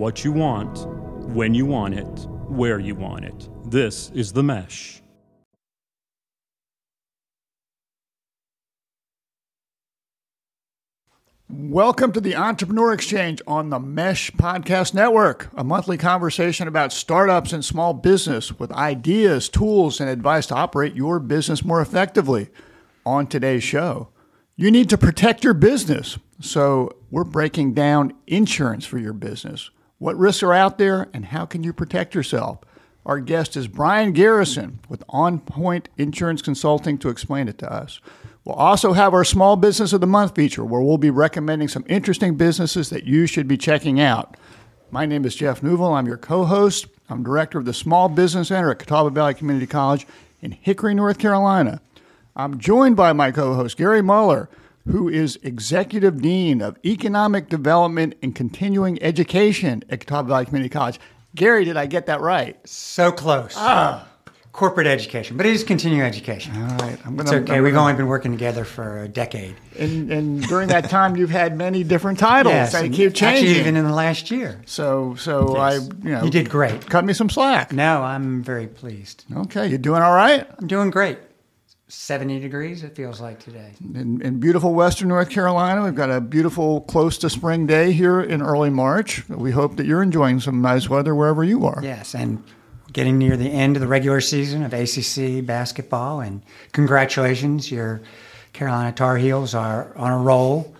what you want, when you want it, where you want it. This is The Mesh. Welcome to the Entrepreneur Exchange on the Mesh Podcast Network, a monthly conversation about startups and small business with ideas, tools, and advice to operate your business more effectively. On today's show, you need to protect your business. So, we're breaking down insurance for your business. What risks are out there, and how can you protect yourself? Our guest is Brian Garrison with On Point Insurance Consulting to explain it to us. We'll also have our Small Business of the Month feature where we'll be recommending some interesting businesses that you should be checking out. My name is Jeff Neuville. I'm your co host. I'm director of the Small Business Center at Catawba Valley Community College in Hickory, North Carolina. I'm joined by my co host, Gary Muller, who is Executive Dean of Economic Development and Continuing Education at Catawba Valley Community College. Gary, did I get that right? So close. Ah corporate education, but it is continuing education. All right, I'm gonna. It's okay. Gonna, We've only been working together for a decade, and, and during that time, you've had many different titles. Yes, they keep changing. Actually, even in the last year. So, so yes. I, you know, you did great. Cut me some slack. No, I'm very pleased. Okay, you're doing all right. I'm doing great. 70 degrees, it feels like today. In, in, beautiful Western North Carolina, we've got a beautiful, close to spring day here in early March. We hope that you're enjoying some nice weather wherever you are. Yes, and getting near the end of the regular season of ACC basketball. And congratulations, your Carolina Tar Heels are on a roll.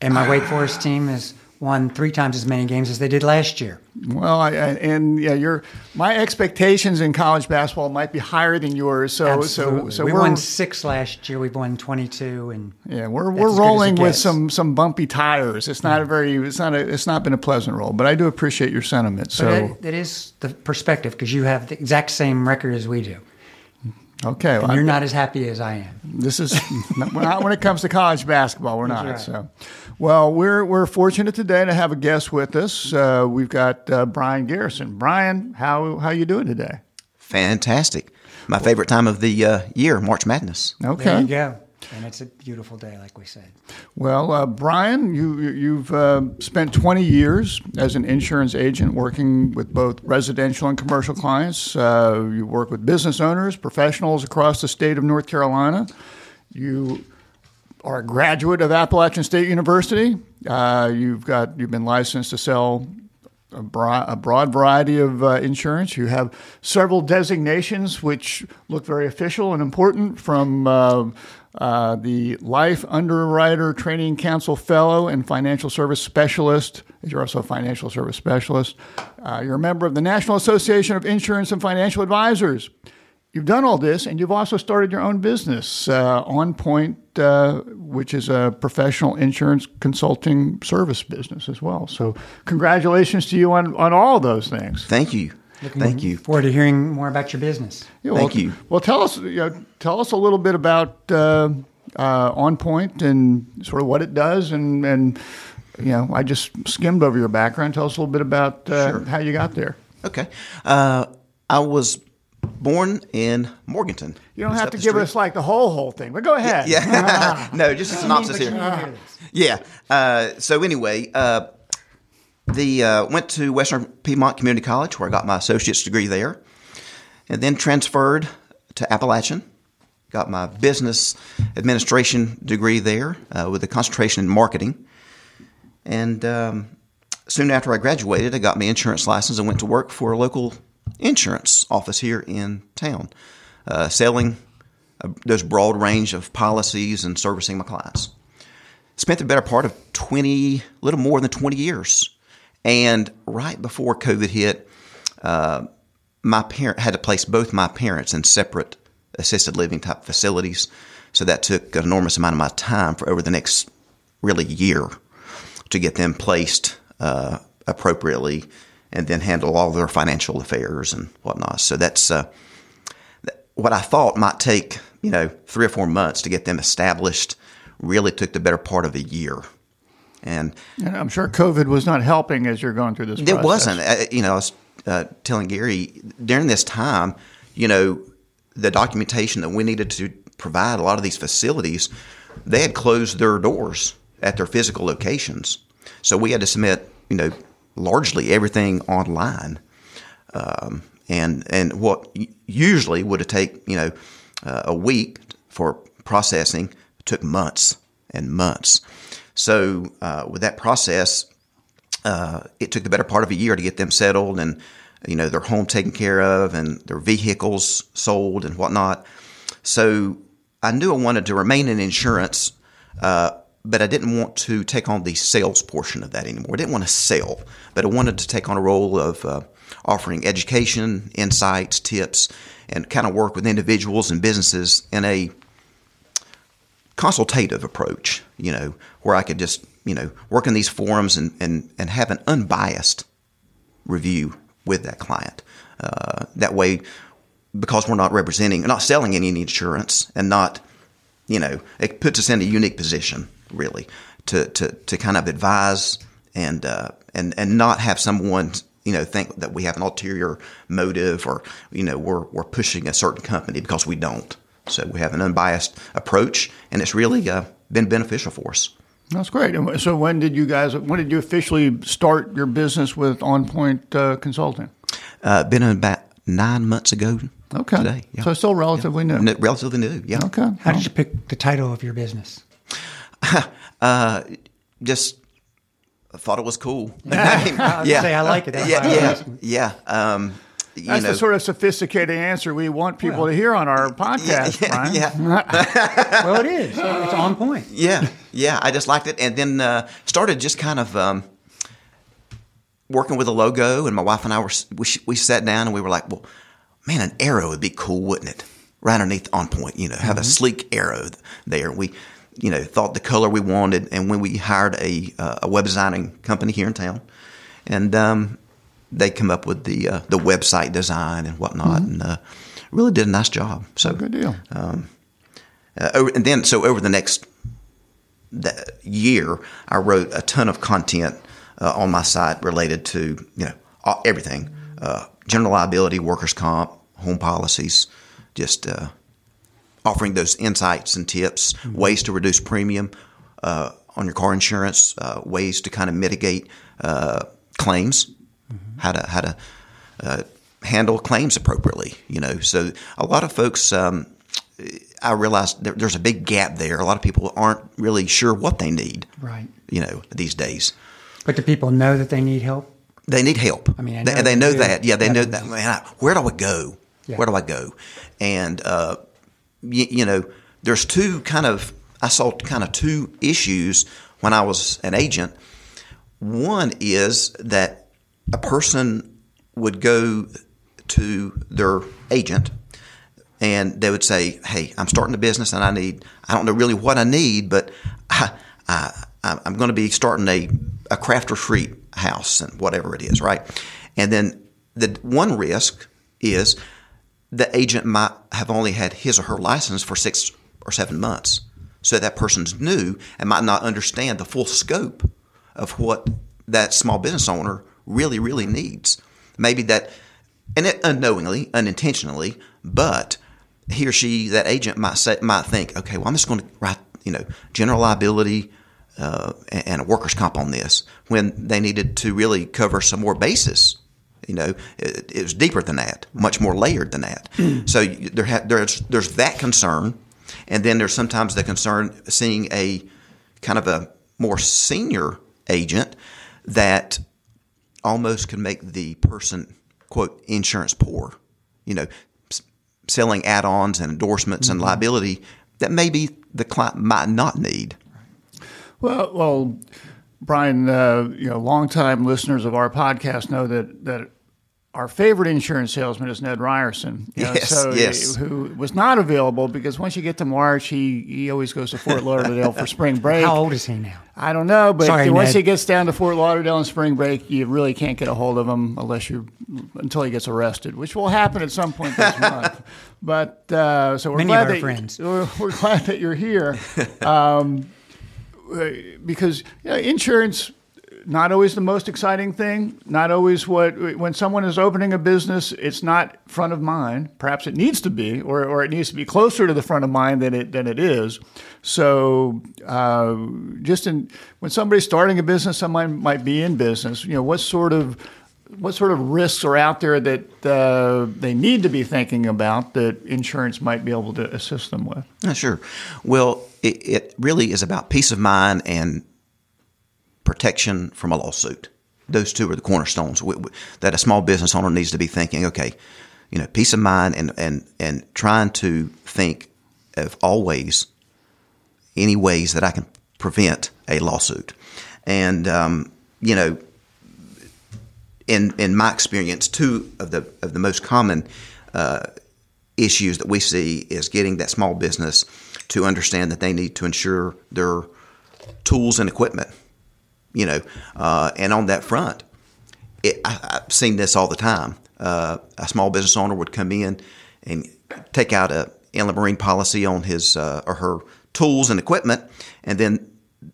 And my Wake Forest team has won three times as many games as they did last year. Well, I, I, and yeah, your my expectations in college basketball might be higher than yours. So, Absolutely. so, so we won six last year. We've won twenty two, and yeah, we're we're rolling with some some bumpy tires. It's not a very it's not a it's not been a pleasant roll, but I do appreciate your sentiment. So it, it is the perspective because you have the exact same record as we do. Okay, well, you're not as happy as I am. This is not when it comes to college basketball. We're That's not. Right. So, well, we're we're fortunate today to have a guest with us. Uh, we've got uh, Brian Garrison. Brian, how how you doing today? Fantastic. My favorite time of the uh, year, March Madness. Okay, there you go. And it's a beautiful day, like we said. Well, uh, Brian, you, you've uh, spent 20 years as an insurance agent working with both residential and commercial clients. Uh, you work with business owners, professionals across the state of North Carolina. You are a graduate of Appalachian State University. Uh, you've got you've been licensed to sell a broad, a broad variety of uh, insurance. You have several designations which look very official and important from uh, uh, the Life Underwriter Training Council Fellow and Financial Service Specialist. You're also a financial service specialist. Uh, you're a member of the National Association of Insurance and Financial Advisors. You've done all this, and you've also started your own business, uh, On Point, uh, which is a professional insurance consulting service business as well. So, congratulations to you on, on all those things. Thank you. Looking Thank you. Forward to hearing more about your business. Yeah, well, Thank you. Well, tell us, you know, tell us a little bit about uh, uh, On Point and sort of what it does, and and you know, I just skimmed over your background. Tell us a little bit about uh, sure. how you got there. Okay, uh, I was born in Morganton. You don't have to give street. us like the whole whole thing, but go ahead. Yeah, yeah. no, just a synopsis here. Yeah. Uh, so anyway, uh, the uh, went to Western Piedmont Community College where I got my associate's degree there, and then transferred to Appalachian. Got my business administration degree there uh, with a concentration in marketing. And um, soon after I graduated, I got my insurance license and went to work for a local insurance office here in town, uh, selling a, those broad range of policies and servicing my clients. Spent the better part of 20, little more than 20 years and right before COVID hit, uh, my parent had to place both my parents in separate assisted living type facilities. So that took an enormous amount of my time for over the next really year to get them placed uh, appropriately and then handle all their financial affairs and whatnot. So that's uh, what I thought might take, you know, three or four months to get them established really took the better part of a year. And, and, I'm sure COVID was not helping as you're going through this. It wasn't. Uh, you know, I was uh, telling Gary during this time, you know, the documentation that we needed to provide a lot of these facilities, they had closed their doors at their physical locations. So we had to submit, you know, largely everything online. Um, and and what usually would have taken you know uh, a week for processing took months and months. So uh, with that process, uh, it took the better part of a year to get them settled and you know their home taken care of and their vehicles sold and whatnot. So I knew I wanted to remain in insurance, uh, but I didn't want to take on the sales portion of that anymore. I didn't want to sell, but I wanted to take on a role of uh, offering education, insights, tips, and kind of work with individuals and businesses in a consultative approach, you know, where I could just, you know, work in these forums and, and, and have an unbiased review with that client. Uh, that way, because we're not representing, not selling any insurance and not, you know, it puts us in a unique position, really, to, to, to kind of advise and, uh, and, and not have someone you know, think that we have an ulterior motive or, you know, we're, we're pushing a certain company because we don't. So we have an unbiased approach, and it's really uh, been beneficial for us. That's great. So when did you guys? When did you officially start your business with On Point uh, Consulting? Uh, been about nine months ago. Okay. Today, yeah. So still relatively yeah. new. Relatively new. Yeah. Okay. How did you pick the title of your business? uh, just thought it was cool. yeah. yeah. Say I like it. That's yeah. Yeah. Yeah. Um, that's know, the sort of sophisticated answer we want people well, to hear on our podcast, yeah, yeah. well, it is. It's on point. Yeah, yeah. I just liked it, and then uh, started just kind of um, working with a logo. And my wife and I were we, we sat down and we were like, well, man, an arrow would be cool, wouldn't it? Right underneath on point, you know, have mm-hmm. a sleek arrow there. We you know, thought the color we wanted, and when we hired a uh, a web designing company here in town, and um, they come up with the uh, the website design and whatnot, mm-hmm. and uh, really did a nice job. So good deal. Um, uh, over, and then so over the next year, I wrote a ton of content uh, on my site related to you know everything: uh, general liability, workers' comp, home policies, just offering those insights and tips, mm-hmm. ways to reduce premium uh, on your car insurance, uh, ways to kind of mitigate uh, claims, mm-hmm. how to how to uh, handle claims appropriately. You know, so a lot of folks. Um, I realized there, there's a big gap there. A lot of people aren't really sure what they need. Right. You know, these days. But do people know that they need help? They need help. I mean, I know they, they, know that. Yeah, they know that. Man, where do I go? Yeah. Where do I go? And uh, you, you know, there's two kind of I saw kind of two issues when I was an agent. One is that a person would go to their agent and they would say, "Hey, I'm starting a business and I need I don't know really what I need, but I, I I'm going to be starting a a craft retreat house and whatever it is, right?" And then the one risk is the agent might have only had his or her license for six or seven months. So that person's new and might not understand the full scope of what that small business owner really, really needs. Maybe that, and it unknowingly, unintentionally, but he or she, that agent might say, might think, okay, well, I'm just going to write, you know, general liability uh, and a workers' comp on this when they needed to really cover some more basis you know, it, it was deeper than that, much more layered than that. so there ha- there's there's that concern, and then there's sometimes the concern seeing a kind of a more senior agent that almost can make the person quote insurance poor. You know, s- selling add-ons and endorsements mm-hmm. and liability that maybe the client might not need. Well, well, Brian, uh, you know, longtime listeners of our podcast know that that our favorite insurance salesman is Ned Ryerson. You know, yes, so yes. Who was not available because once you get to March, he, he always goes to Fort Lauderdale for spring break. How old is he now? I don't know, but Sorry, once Ned. he gets down to Fort Lauderdale in spring break, you really can't get a hold of him unless you until he gets arrested, which will happen at some point this month. But uh, so we're Many glad of our that friends. We're, we're glad that you're here um, because you know, insurance not always the most exciting thing. Not always what when someone is opening a business, it's not front of mind. Perhaps it needs to be, or, or it needs to be closer to the front of mind than it than it is. So, uh, just in when somebody's starting a business, someone might be in business. You know, what sort of what sort of risks are out there that uh, they need to be thinking about that insurance might be able to assist them with? Yeah, sure. Well, it, it really is about peace of mind and protection from a lawsuit. Those two are the cornerstones that a small business owner needs to be thinking. Okay, you know, peace of mind and and and trying to think of always any ways that I can prevent a lawsuit. And um, you know, in in my experience, two of the of the most common uh, issues that we see is getting that small business to understand that they need to insure their tools and equipment. You know, uh, and on that front, it, I, have seen this all the time. Uh, a small business owner would come in and take out a inland marine policy on his uh, or her tools and equipment, and then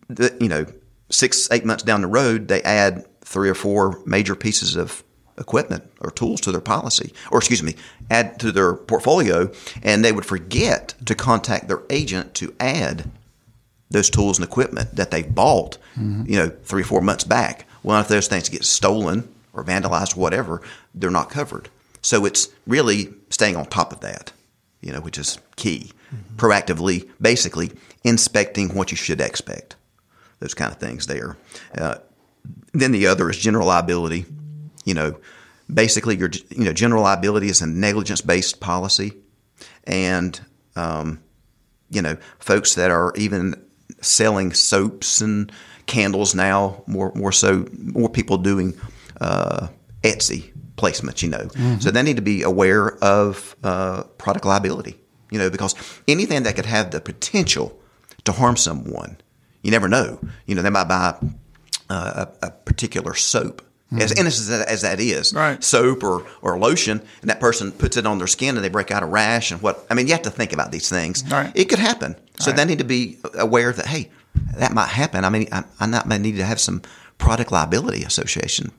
the, you know six eight months down the road they add three or four major pieces of equipment or tools to their policy, or excuse me, add to their portfolio, and they would forget to contact their agent to add those tools and equipment that they bought, mm-hmm. you know, three or four months back. Well, if those things get stolen or vandalized, or whatever, they're not covered. So it's really staying on top of that, you know, which is key. Mm-hmm. Proactively, basically inspecting what you should expect, those kind of things there. Uh, then the other is general liability. You know, basically, your you know general liability is a negligence based policy, and um, you know folks that are even selling soaps and candles now more more so more people doing uh, Etsy placements. You know, mm-hmm. so they need to be aware of uh, product liability. You know, because anything that could have the potential to harm someone, you never know. You know, they might buy uh, a, a, particular soap. Mm-hmm. As innocent as, as that is, right. soap or, or lotion, and that person puts it on their skin and they break out a rash and what? I mean, you have to think about these things. Right. It could happen, so right. they need to be aware that hey, that might happen. I mean, I, I might need to have some product liability association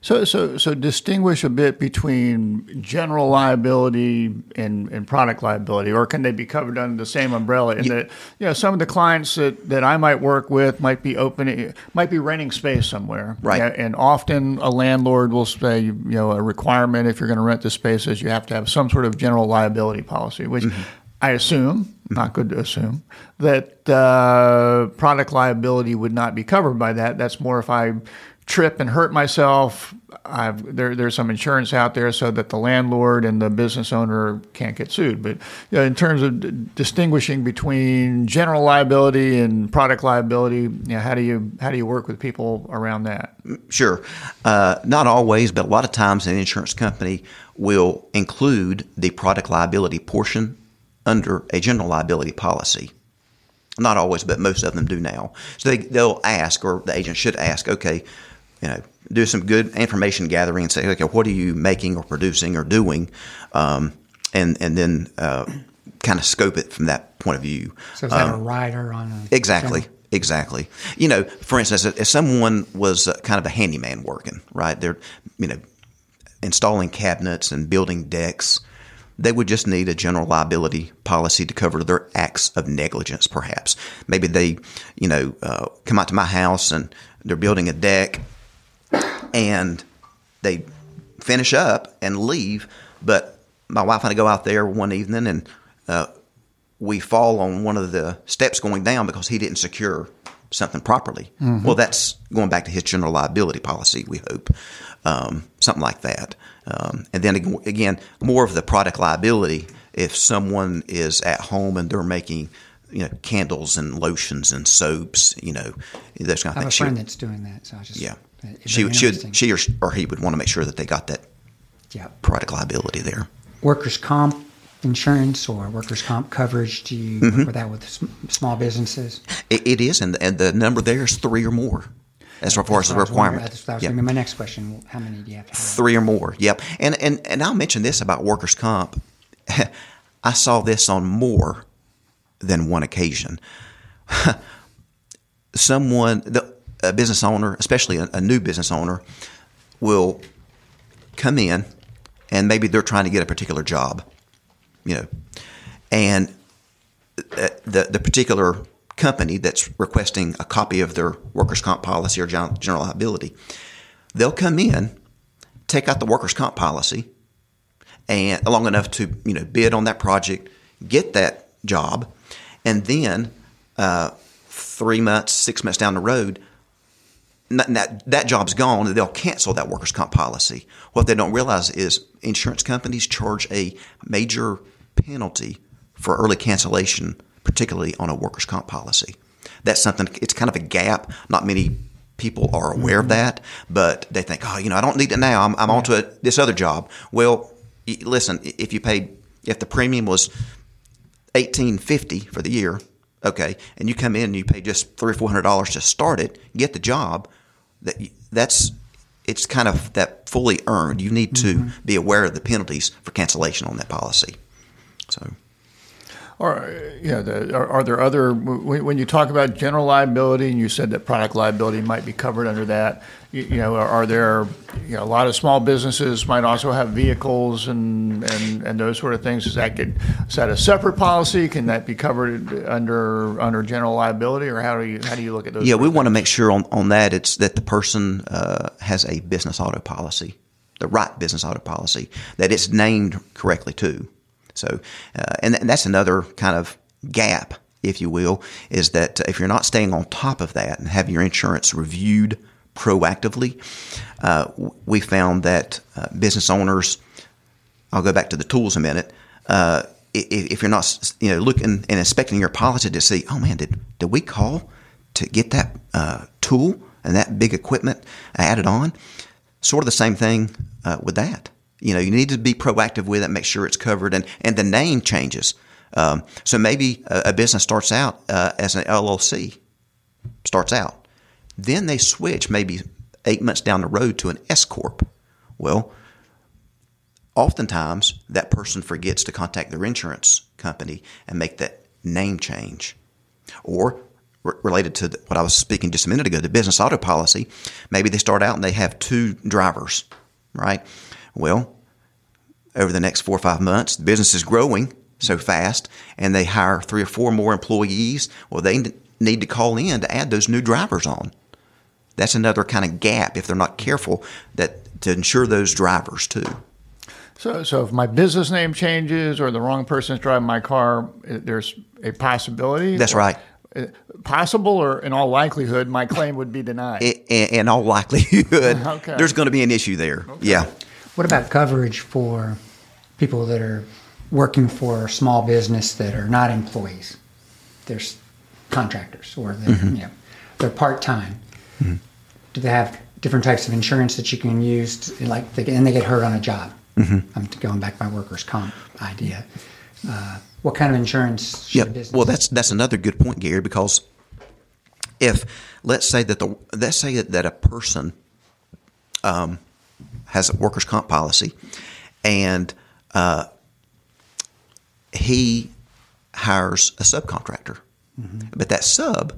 so, so, so distinguish a bit between general liability and, and product liability, or can they be covered under the same umbrella? In yeah. that, you know, some of the clients that, that I might work with might be opening, might be renting space somewhere, right? And often a landlord will say, you know, a requirement if you're going to rent the space is you have to have some sort of general liability policy, which. Mm-hmm. I assume, not good to assume, that uh, product liability would not be covered by that. That's more if I trip and hurt myself, I've, there, there's some insurance out there so that the landlord and the business owner can't get sued. But you know, in terms of d- distinguishing between general liability and product liability, you know, how do you how do you work with people around that? Sure, uh, not always, but a lot of times an insurance company will include the product liability portion under a general liability policy. Not always, but most of them do now. So they, they'll ask, or the agent should ask, okay, you know, do some good information gathering and say, okay, what are you making or producing or doing, um, and and then uh, kind of scope it from that point of view. So is that um, a rider on a exactly? General? Exactly. You know, for instance, if someone was kind of a handyman working, right? They're, you know, installing cabinets and building decks. They would just need a general liability policy to cover their acts of negligence, perhaps. Maybe they, you know, uh, come out to my house and they're building a deck and they finish up and leave. But my wife and I go out there one evening and uh, we fall on one of the steps going down because he didn't secure something properly. Mm-hmm. Well, that's going back to his general liability policy, we hope, um, something like that. Um, and then again, more of the product liability if someone is at home and they're making you know candles and lotions and soaps, you know those kind of things. I have a friend that's doing that, so I just yeah she she would, she or, or he would want to make sure that they got that yeah. product liability there. Workers' comp insurance or workers' comp coverage? Do you mm-hmm. for that with small businesses? it, it is, and and the number there is three or more. As far as the requirement, that's, that was yep. my next question. How many do you have? To have? Three or more. Yep. And and and I'll mention this about workers' comp. I saw this on more than one occasion. Someone, the a business owner, especially a, a new business owner, will come in and maybe they're trying to get a particular job, you know, and uh, the the particular company that's requesting a copy of their workers' comp policy or gen- liability, they'll come in, take out the workers' comp policy, and long enough to you know bid on that project, get that job, and then uh, three months, six months down the road, that, that job's gone, they'll cancel that workers' comp policy. What they don't realize is insurance companies charge a major penalty for early cancellation, particularly on a workers' comp policy. That's something, it's kind of a gap. Not many people are aware of that, but they think, oh, you know, I don't need it now. I'm, I'm on to a, this other job. Well, listen, if you paid, if the premium was eighteen fifty for the year, okay, and you come in and you pay just three or four hundred dollars to start it, get the job, that that's it's kind of that fully earned. You need to mm-hmm. be aware of the penalties for cancellation on that policy. So. Or yeah, the, are, are, there other when you talk about general liability and you said that product liability might be covered under that? You, you know, are, are there you know, a lot of small businesses might also have vehicles and, and, and those sort of things? Is that get is that a separate policy? Can that be covered under under general liability, or how do you how do you look at those? Yeah, we want to make sure on, on that it's that the person uh, has a business auto policy, the right business auto policy, that it's named correctly too. So, uh, and, and that's another kind of gap, if you will, is that if you're not staying on top of that and have your insurance reviewed proactively, uh, we found that uh, business owners, I'll go back to the tools a minute. Uh, if you're not, you know, looking and inspecting your policy to see, oh man, did did we call to get that uh, tool and that big equipment added on? Sort of the same thing uh, with that. You know, you need to be proactive with it, make sure it's covered, and and the name changes. Um, so maybe a, a, business starts out uh, as an LLC, starts out, then they switch maybe eight months down the road to an S corp. Well, oftentimes that person forgets to contact their insurance company and make that name change, or related to what I was speaking just a minute ago, the business auto policy. Maybe they start out and they have two drivers, right? Well, over the next four or five months, the business is growing so fast and they hire three or four more employees. Well, they need to call in to add those new drivers on. That's another kind of gap if they're not careful that to ensure those drivers too. So, so if my business name changes or the wrong person's driving my car, there's a possibility. That's right. Uh, possible, or in all likelihood, my claim would be denied. In, in all likelihood, okay. there's going to be an issue there. Okay. Yeah. What about coverage for people that are working for a small business that are not employees? There's contractors or they're, mm-hmm. you know, they're part time. Mm-hmm. Do they have different types of insurance that you can use? To, like, they, and they get hurt on a job. Mm-hmm. I'm going back to my workers' comp idea. Uh, what kind of insurance? yeah, well, that's that's another good point, Gary, because if let's say that the let's say that a person um, has a workers' comp policy, and uh, he hires a subcontractor, mm-hmm. but that sub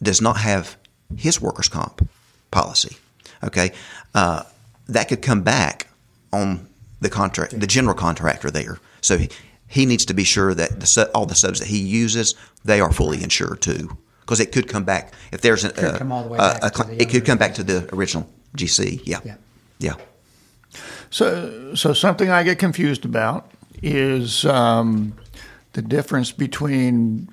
does not have his workers' comp policy. Okay, uh, that could come back on the contract, the general contractor there. So he, he needs to be sure that the, all the subs that he uses they are fully insured too, because it could come back if there's a, it could, a, a, a, it could come back to the original GC. Yeah, yeah. yeah. So, so something I get confused about is um, the difference between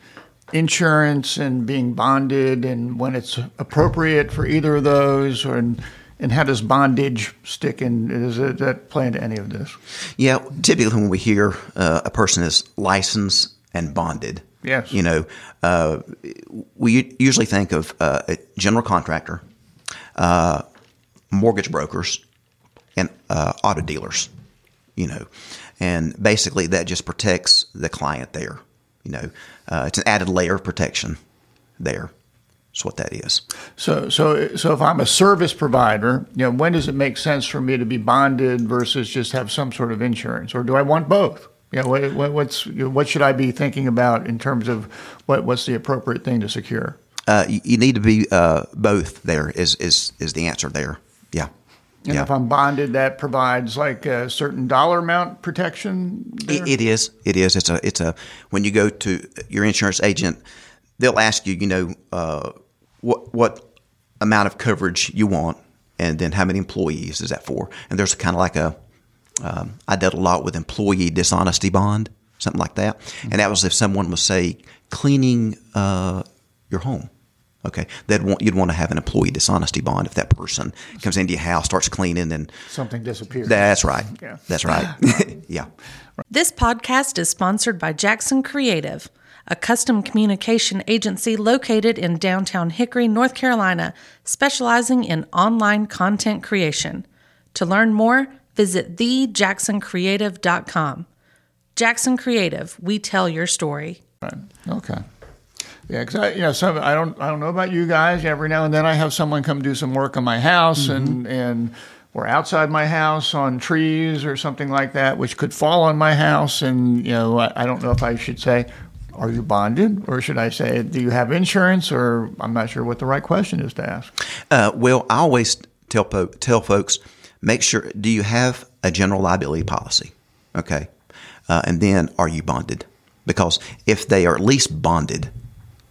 insurance and being bonded, and when it's appropriate for either of those, or and, and how does bondage stick in? Does it, that play into any of this? Yeah, typically when we hear uh, a person is licensed and bonded, yes, you know, uh, we usually think of uh, a general contractor, uh, mortgage brokers, and uh, auto dealers, you know, and basically that just protects the client there. You know, uh, it's an added layer of protection there. That's what that is. So, so, so if I'm a service provider, you know, when does it make sense for me to be bonded versus just have some sort of insurance, or do I want both? You know, what, what's what should I be thinking about in terms of what, what's the appropriate thing to secure? Uh, you, you need to be uh, both. There is is is the answer there. Yeah. And yeah. if I'm bonded, that provides like a certain dollar amount protection. It, it is. It is. It's a. It's a. When you go to your insurance agent, they'll ask you. You know, uh, what what amount of coverage you want, and then how many employees is that for? And there's kind of like a. Um, I dealt a lot with employee dishonesty bond, something like that, and that was if someone was say cleaning uh, your home. Okay, they'd want you'd want to have an employee dishonesty bond if that person comes into your house, starts cleaning, and Something disappears. that's right. Yeah. That's right. yeah. This podcast is sponsored by Jackson Creative, a custom communication agency located in downtown Hickory, North Carolina, specializing in online content creation. To learn more, visit thejacksoncreative.com. Jackson Creative, we tell your story. Right. Okay. Yeah, because I, you know, some I don't, I don't know about you guys. Every now and then, I have someone come do some work on my house, and and or outside my house on trees or something like that, which could fall on my house. And you know, I, I don't know if I should say, "Are you bonded?" or should I say, "Do you have insurance?" Or I'm not sure what the right question is to ask. Uh, well, I always tell po- tell folks make sure do you have a general liability policy, okay, uh, and then are you bonded? Because if they are at least bonded,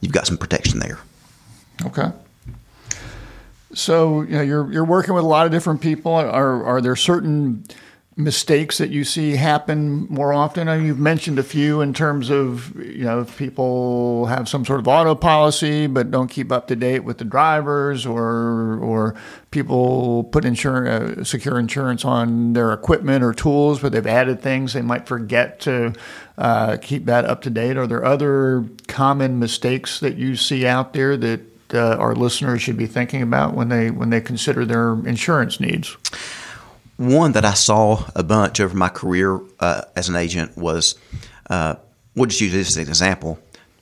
you've got some protection there. Okay. So you know, you're you're working with a lot of different people. Are are there certain mistakes that you see happen more often? I mean, you've mentioned a few in terms of you know if people have some sort of auto policy but don't keep up to date with the drivers, or or people put insurance uh, secure insurance on their equipment or tools, but they've added things they might forget to uh, keep that up to date. Are there other common mistakes that you see out there that uh, our listeners should be thinking about when they when they consider their insurance needs? One that I saw a bunch over my career uh, as an agent was, uh, we'll just use this as an example.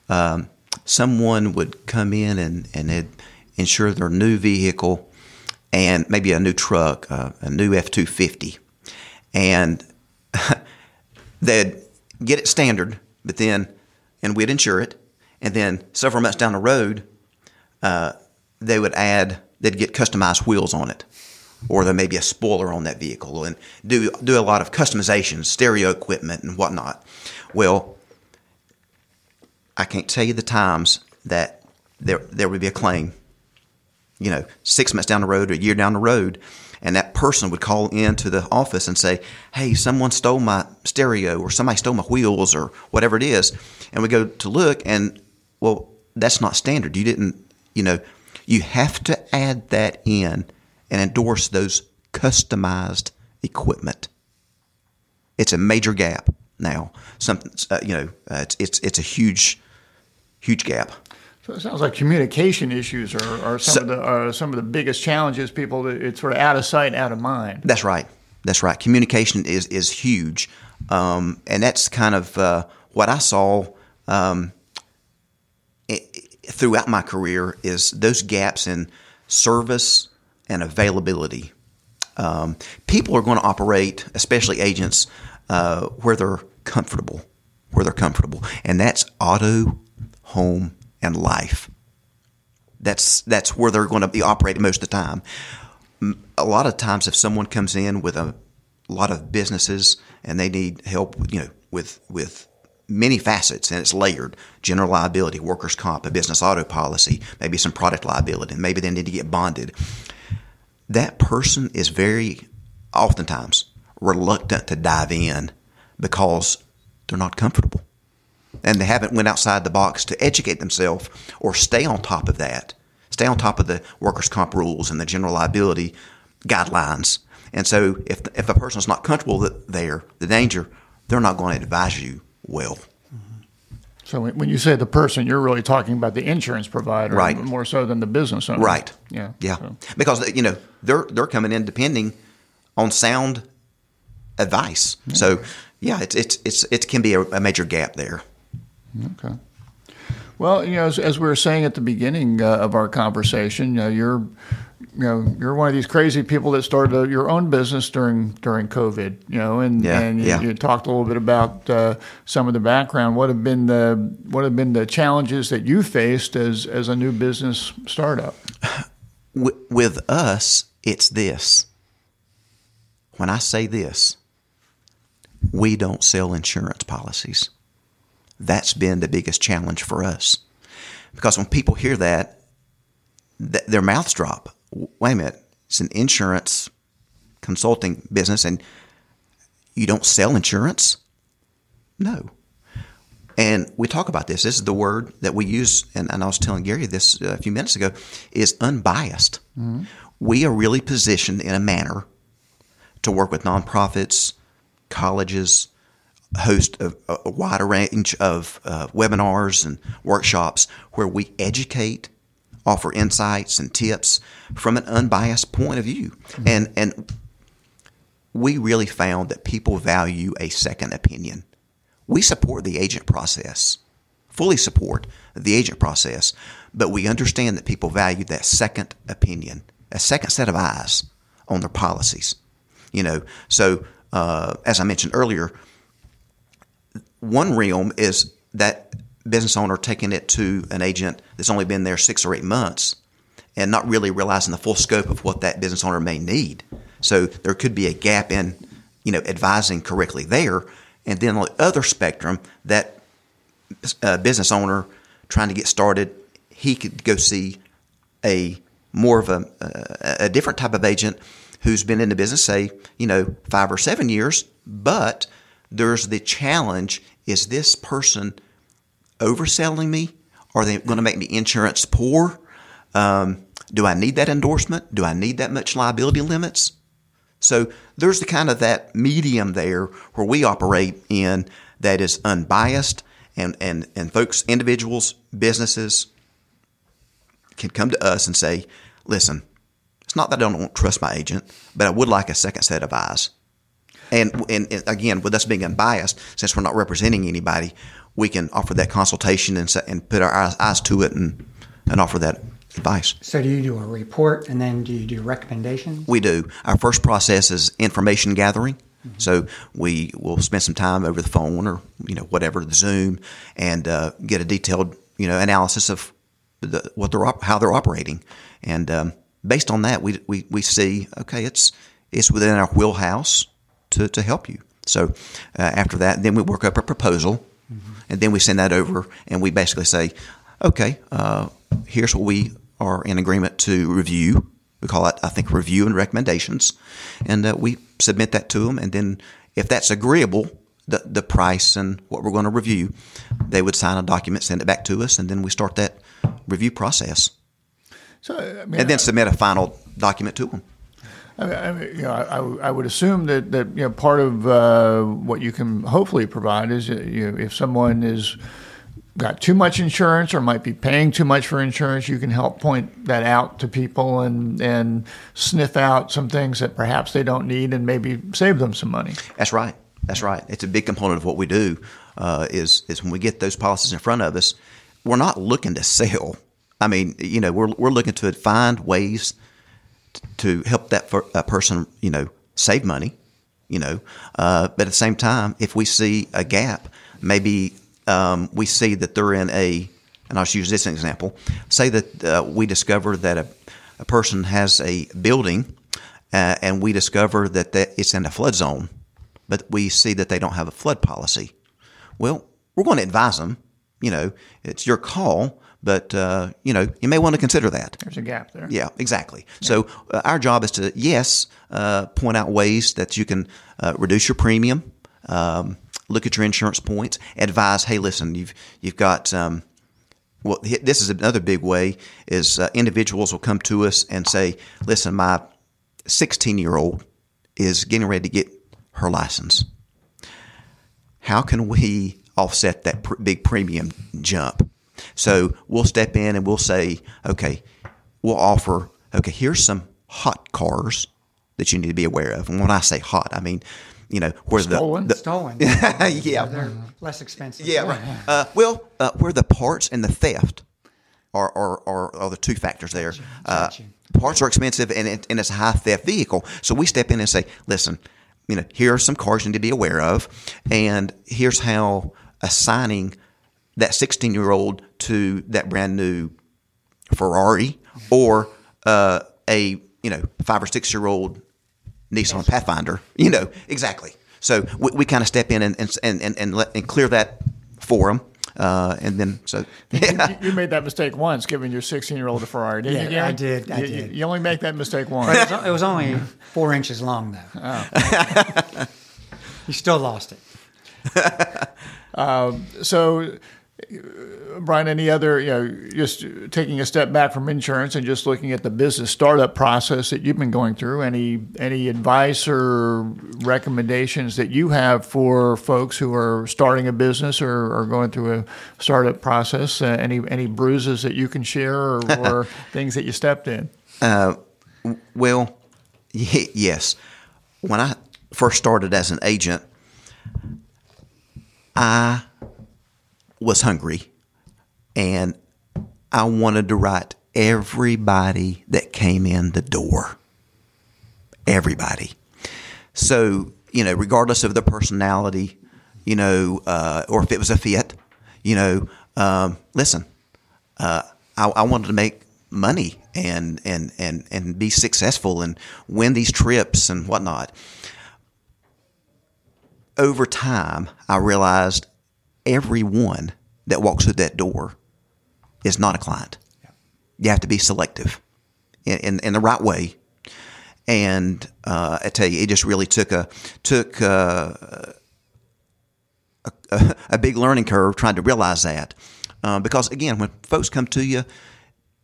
Um, someone would come in and, and insure their new vehicle and maybe a new truck, uh, a new F 250. And they'd get it standard, but then, and we'd insure it. And then several months down the road, uh, they would add, they'd get customized wheels on it or there may be a spoiler on that vehicle and do do a lot of customization, stereo equipment and whatnot. Well, I can't tell you the times that there there would be a claim, you know, six months down the road or a year down the road, and that person would call into the office and say, "Hey, someone stole my stereo or somebody stole my wheels or whatever it is," and we go to look and well, that's not standard. You didn't, you know, you have to add that in and endorse those customized equipment. It's a major gap now. Something uh, you know, uh, it's, it's it's a huge, huge gap. So it sounds like communication issues are, are some So- of the are some of the biggest challenges. People, it's sort of out of sight, out of mind. That's right. That's right. Communication is is huge, um, and that's kind of uh, what I saw um, i- i- throughout my career is those gaps in service and availability. Um, people are going to operate, especially agents, uh, where they're comfortable, where they're comfortable, and that's auto, home, and life. That's that's where they're going to be operating most of the time a lot of times if someone comes in with a lot of businesses and they need help you know with with many facets and it's layered general liability workers comp a business auto policy maybe some product liability and maybe they need to get bonded that person is very oftentimes reluctant to dive in because they're not comfortable. And they haven't went outside the box to educate themselves or stay on top of that stay on top of the workers comp rules and the general liability guidelines. And so if, if a person's not comfortable th- there the danger they're not going to advise you well So when when you say the person, you're really talking about the insurance provider, Right. More so than the business owner, right. Yeah, yeah. So- because you know they're they're coming in depending on sound advice. So yeah it's it's, it's it can be a, a major gap there. Okay. Well, you know, as, as we were saying at the beginning uh, of our conversation, you know, you're you know you're one of these crazy people that started a, your own business during during COVID. You know, and Yeah, and you, yeah. you talked a little bit about uh, some of the background. What have been the what have been the challenges that you faced as as a new business startup? Wi- with us, it's this. When I say this, we don't sell insurance policies. That's been the biggest challenge for us. Because when people hear that, th- their mouths drop. Wait a minute, it's an insurance consulting business and you don't sell insurance? No. And we talk about this. This is the word that we use, and, and I was telling Gary this uh, a few minutes ago, is unbiased. We are really positioned in a manner to work with nonprofits, colleges, host a, a wide range of uh, webinars and workshops where we educate, offer insights and tips from an unbiased point of view. And and we really found that people value a second opinion. We support the agent process, fully support the agent process, but we understand that people value that second opinion, a second set of eyes on their policies. You know, so uh, as I mentioned earlier, one realm is that business owner taking it to an agent that's only been there six or eight months and not really realizing the full scope of what that business owner may need. So there could be a gap in, you know, advising correctly there. And then on the other spectrum, that uh, business owner trying to get started, he could go see a more of a, a, a different type of agent who's been in the business, say, you know, five or seven years, but there's the challenge is this person overselling me? Are they going to make me insurance poor? Um, do I need that endorsement? Do I need that much liability limits? So there's the kind of that medium there where we operate in that is unbiased and, and, and folks, individuals, businesses can come to us and say, listen, it's not that I don't trust my agent, but I would like a second set of eyes. And, and, and again, with us being unbiased, since we're not representing anybody, we can offer that consultation and, and put our eyes, eyes to it and, and offer that advice. So do you do a report and then do you do recommendations? We do. Our first process is information gathering. So we will spend some time over the phone or you know whatever the Zoom and uh, get a detailed you know analysis of the, what they're op- how they're operating, and um, based on that we, we we see okay it's it's within our wheelhouse to, to help you. So uh, after that, then we work up a proposal, and then we send that over, and we basically say, okay, uh, here's what we are in agreement to review. We call it, I think, review and recommendations, and uh, we submit that to them. And then, if that's agreeable, the the price and what we're going to review, they would sign a document, send it back to us, and then we start that review process, So I mean, and then submit a final document to them. I mean, I mean, you know, I, I would assume that, that you know part of uh, what you can hopefully provide is uh, you know, if someone is got too much insurance or might be paying too much for insurance, you can help point that out to people and and sniff out some things that perhaps they don't need and maybe save them some money. That's right. That's right. It's a big component of what we do. Uh, is is when we get those policies in front of us, we're not looking to sell. I mean, you know, we're we're looking to find ways to help that for, uh, person, you know, save money. You know, uh, but at the same time, if we see a gap, maybe um, we see that they're in a, and I'll just use this example. Say that uh, we discover that a, a person has a building, uh, and we discover that, that it's in a flood zone but we see that they don't have a flood policy. Well, we're going to advise them. You know, it's your call, but uh, you know, you may want to consider that. There's a gap there. Yeah, exactly. So uh, our job is to yes, uh, point out ways that you can uh, reduce your premium. Um, look at your insurance points. Advise, hey, listen, you've you've got. Um, well, this is another big way is uh, individuals will come to us and say, listen, my 16 year old is getting ready to get her license. How can we offset that pr- big premium jump? So we'll step in and we'll say, okay, we'll offer, okay, here's some hot cars that you need to be aware of. And when I say hot, I mean, you know, where Stolen? the, the Stolen. yeah, They're less expensive. yeah, right. Uh, well, uh, where the parts and the theft are are, are, are the two factors there. Uh, parts are expensive, and it, and it's a high theft vehicle. So we step in and say, listen, you know, here are some cars you need to be aware of, and here's how assigning that 16 year old to that brand new Ferrari or uh, a you know five or six year old Nissan Pathfinder. You know exactly. So we, we kind of step in and and and and, let, and clear that for them, uh, and then so yeah. You, you made that mistake once, giving your 16 year old a Ferrari, didn't Yeah, you? Gary? I did, I You- you- did. You, only make that mistake once. But it was, it was only four inches long, though. Oh. you still lost it. So, uh, Brian, any other, you know, just taking a step back from insurance and just looking at the business startup process that you've been going through, any any advice or recommendations that you have for folks who are starting a business or, or going through a startup process? Uh, any any bruises that you can share or, or things that you stepped in? Well, y- yes. When I first started as an agent, I was hungry and I wanted to write everybody that came in the door. Everybody. So, you know, regardless of the personality, you know, uh, or if it was a fit, you know, um, listen, uh, I, I wanted to make money and, and, and, and be successful and win these trips and whatnot. Over time, I realized everyone that walks through that door is not a client. You have to be selective in, in, in the right way. And uh, I tell you, it just really took a took uh, a, a big learning curve trying to realize that. Uh, because again, when folks come to you,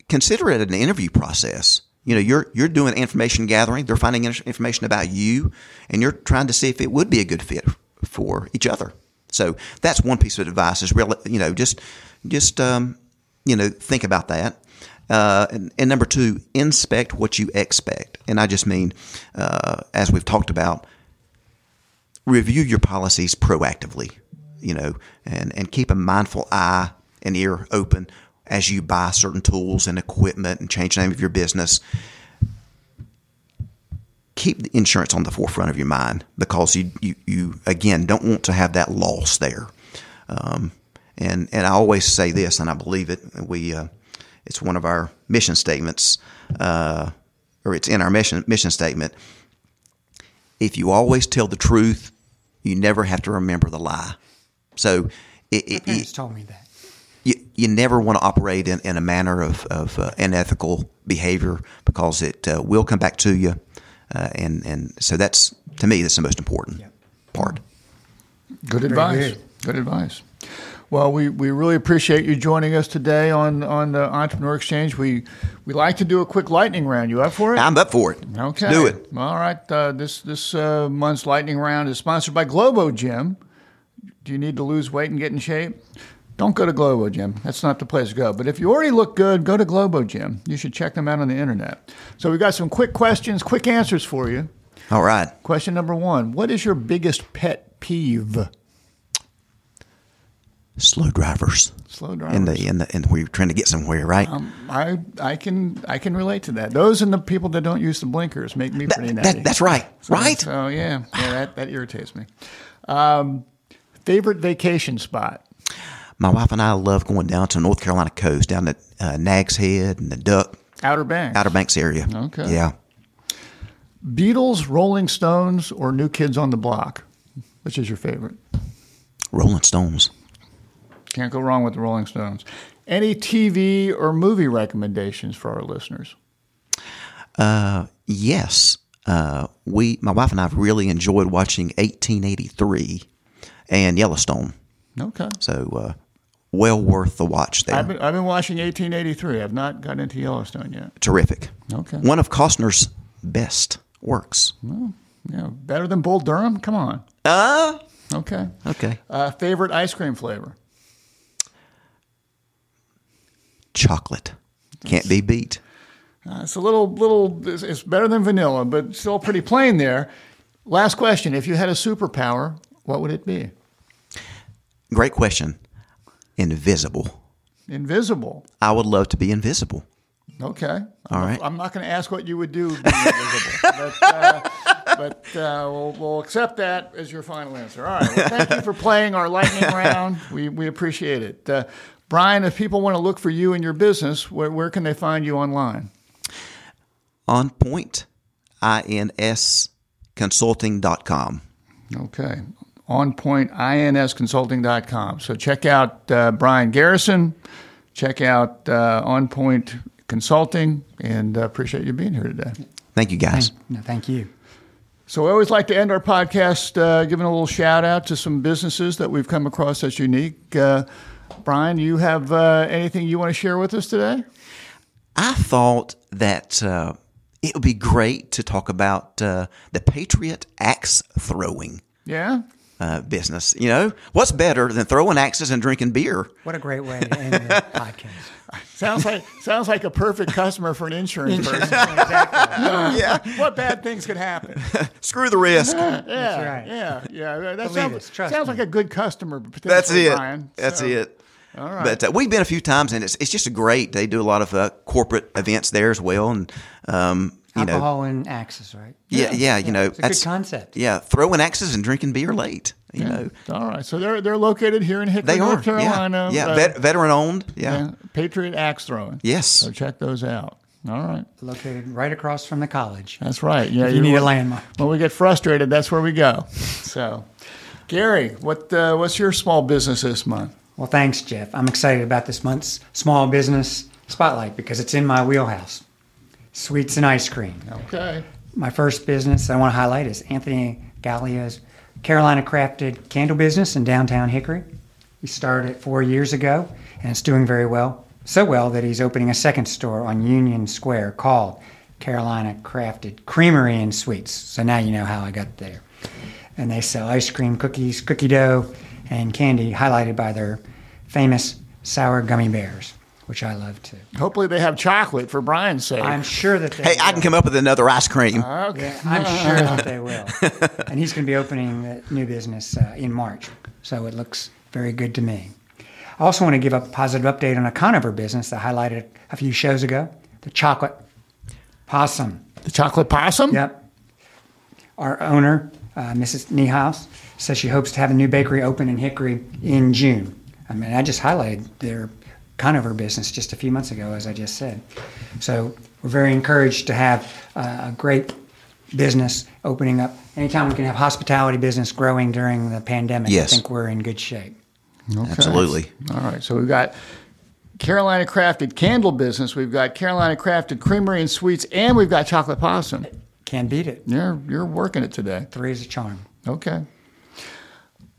consider it an interview process. You know, you're you're doing information gathering. They're finding information about you, and you're trying to see if it would be a good fit for each other. So that's one piece of advice. Is really, you know, just just um, you know, think about that. Uh, and, and number two, inspect what you expect. And I just mean, uh, as we've talked about, review your policies proactively, you know, and, and keep a mindful eye and ear open as you buy certain tools and equipment and change the name of your business. Keep the insurance on the forefront of your mind because you, you, you again, don't want to have that loss there. Um, and, and I always say this, and I believe it. We, uh, it's one of our mission statements, uh, or it's in our mission, mission statement if you always tell the truth, you never have to remember the lie. So it, it, Parents it- told me that. you, you never want to operate in, in a manner of, of uh, unethical behavior because it uh, will come back to you. Uh, and, and so that's, to me, that's the most important part. Good advice. good. Good. advice. Well, we, we really appreciate you joining us today on on the Entrepreneur Exchange. We we like to do a quick lightning round. You up for it? I'm up for it. Okay. Let's do it. All right. Uh, this this uh, month's lightning round is sponsored by Globo Gym. Do you need to lose weight and get in shape? Don't go to Globo Gym. That's not the place to go. But if you already look good, go to Globo Gym. You should check them out on the internet. So we've got some quick questions, quick answers for you. All right. Question number one: What is your biggest pet peeve? Slow drivers. Slow drivers. In the, in the, in where you're trying to get somewhere, right? I I can I can relate to that. Those and the people that don't use the blinkers make me pretty That- that- that's right. So- right? So yeah, yeah that, that irritates me. Um, favorite vacation spot? My wife and I love going down to the North Carolina coast, down to uh, Nags Head and the Duck, Outer Banks. Outer Banks area. Okay. Yeah. Beatles, Rolling Stones, or New Kids on the Block? Which is your favorite? Rolling Stones. Can't go wrong with the Rolling Stones. Any TV or movie recommendations for our listeners? Uh, yes. Uh, we, my wife and I, have really enjoyed watching 1883 and Yellowstone. Okay. So, uh, well worth the watch there. I've been, I've been watching 1883. I've not gotten into Yellowstone yet. Terrific. Okay. One of Costner's best works. Well, Yeah, better than Bull Durham? Come on. Uh, Okay. okay. Uh, favorite ice cream flavor? Chocolate. Can't be beat. Uh, it's a little, little. It's, it's better than vanilla, but still pretty plain there. Last question: If you had a superpower, what would it be? Great question. Invisible. Invisible. I would love to be invisible. Okay. All I'm, right. I'm not going to ask what you would do being invisible, but, uh, but uh, we'll, we'll accept that as your final answer. All right. Well, thank you for playing our lightning round. We, we appreciate it. Uh, Brian, if people want to look for you and your business, where, where can they find you online? On point, INS consulting.com. Okay. OnPointINSconsulting.com. So check out uh, Brian Garrison. Check out uh, On Point Consulting, and uh, appreciate you being here today. Thank you, guys. Thank, no, thank you. So we always like to end our podcast uh, giving a little shout out to some businesses that we've come across that's unique. Uh, Brian, you have uh, anything you want to share with us today? I thought that uh, it would be great to talk about uh, the Patriot axe throwing Yeah. Uh, business. You know, what's better than throwing axes and drinking beer? What a great way to end the podcast. Sounds like sounds like a perfect customer for an insurance person. exactly. yeah, what bad things could happen? screw the risk. Yeah, right. yeah, yeah. That sounds, trust sounds like a good customer. That's it. Brian. That's So, it. All right. But uh, we've been a few times, and it's it's just a great. They do a lot of uh, corporate events there as well, and um, you know, Alcohol and axes, right? yeah, yeah, you know, It's a good concept. Yeah, throwing axes and drinking beer late. You know, All right. So they're they're located here in Hickory, they are. North Carolina. yeah, yeah. Uh, vet, veteran owned. yeah. Yeah. Patriot axe throwing. Yes. So check those out. All right. Located right across from the college. That's right. Yeah. If you need a when- landmark. When we get frustrated, that's where we go. So, Gary, what uh, what's your small business this month? Well, thanks, Jeff. I'm excited about this month's small business spotlight because it's in my wheelhouse. Sweets and ice cream. Okay. My first business I want to highlight is Anthony Gallia's Carolina Crafted Candle business in downtown Hickory. He started it four years ago, and it's doing very well. So well that he's opening a second store on Union Square called Carolina Crafted Creamery and Sweets. So now you know how I got there. And they sell ice cream, cookies, cookie dough, and candy, highlighted by their famous sour gummy bears, which I love too. Hopefully, they have chocolate for Brian's sake. I'm sure that they Hey, I can come up with another ice cream. okay. I'm sure that they will. and he's going to be opening the new business uh, in March. So it looks very good to me. I also want to give a positive update on a Conover business that I highlighted a few shows ago the chocolate possum. The chocolate possum. Yep. Our owner, uh, Mrs. Niehaus, says she hopes to have a new bakery open in Hickory in June. I mean, I just highlighted their Conover business just a few months ago, as I just said. So we're very encouraged to have uh, a great business opening up. Anytime we can have hospitality business growing during the pandemic, Yes. I think we're in good shape. Okay. Absolutely. All right. So we've got Carolina Crafted Candle Business. We've got Carolina Crafted Creamery and Sweets, and we've got Chocolate Possum. Can't beat it. You're you're working it today. Three is a charm. Okay.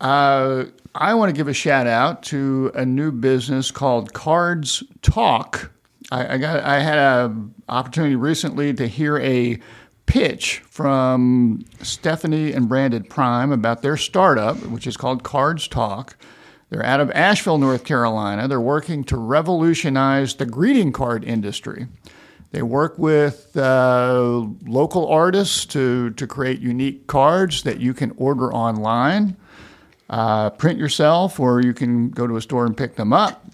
Uh, I want to give a shout out to a new business called Cards Talk. I, I got I had an opportunity recently to hear a pitch from Stephanie and Branded Prime about their startup, which is called Cards Talk. They're out of Asheville, North Carolina. They're working to revolutionize the greeting card industry. They work with uh, local artists to, to create unique cards that you can order online, uh, print yourself, or you can go to a store and pick them up.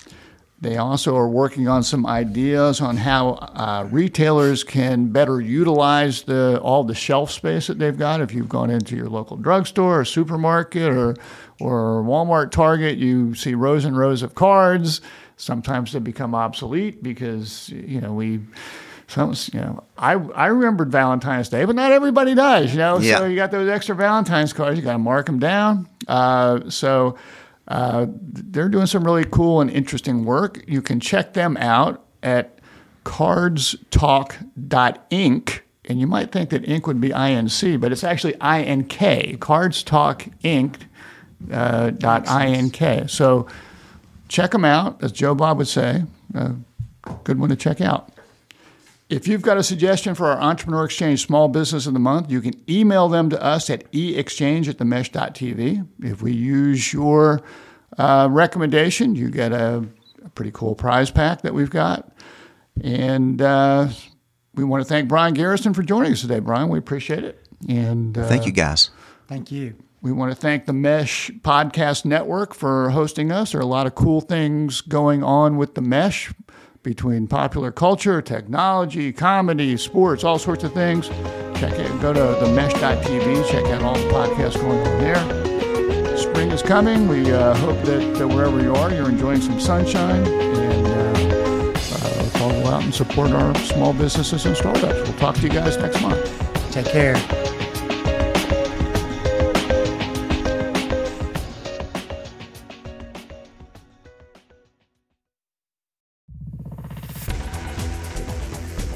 They also are working on some ideas on how uh, retailers can better utilize the all the shelf space that they've got. If you've gone into your local drugstore or supermarket or or Walmart, Target, you see rows and rows of cards. Sometimes they become obsolete because you know we. Some, you know, I I remembered Valentine's Day, but not everybody does. You know, Yeah. so you got those extra Valentine's cards. You got to mark them down. Uh, so uh, they're doing some really cool and interesting work. You can check them out at cardstalk.ink. And you might think that ink would be INC, but it's actually INK, cardstalkinc. Uh, dot INK. So check them out, as Joe Bob would say. Uh, good one to check out. If you've got a suggestion for our Entrepreneur Exchange Small Business of the Month, you can email them to us at eexchange at themesh.tv. If we use your uh, recommendation, you get a, a pretty cool prize pack that we've got. And uh, we want to thank Brian Garrison for joining us today. Brian, we appreciate it. And uh, Thank you, guys. Thank you. We want to thank the Mesh Podcast Network for hosting us. There are a lot of cool things going on with the Mesh between popular culture, technology, comedy, sports, all sorts of things. Check it. Go to themesh.tv. Check out all the podcasts going on there. Spring is coming. We uh, hope that, wherever you are, you're enjoying some sunshine and uh, uh, go out and support our small businesses and startups. We'll talk to you guys next month. Take care.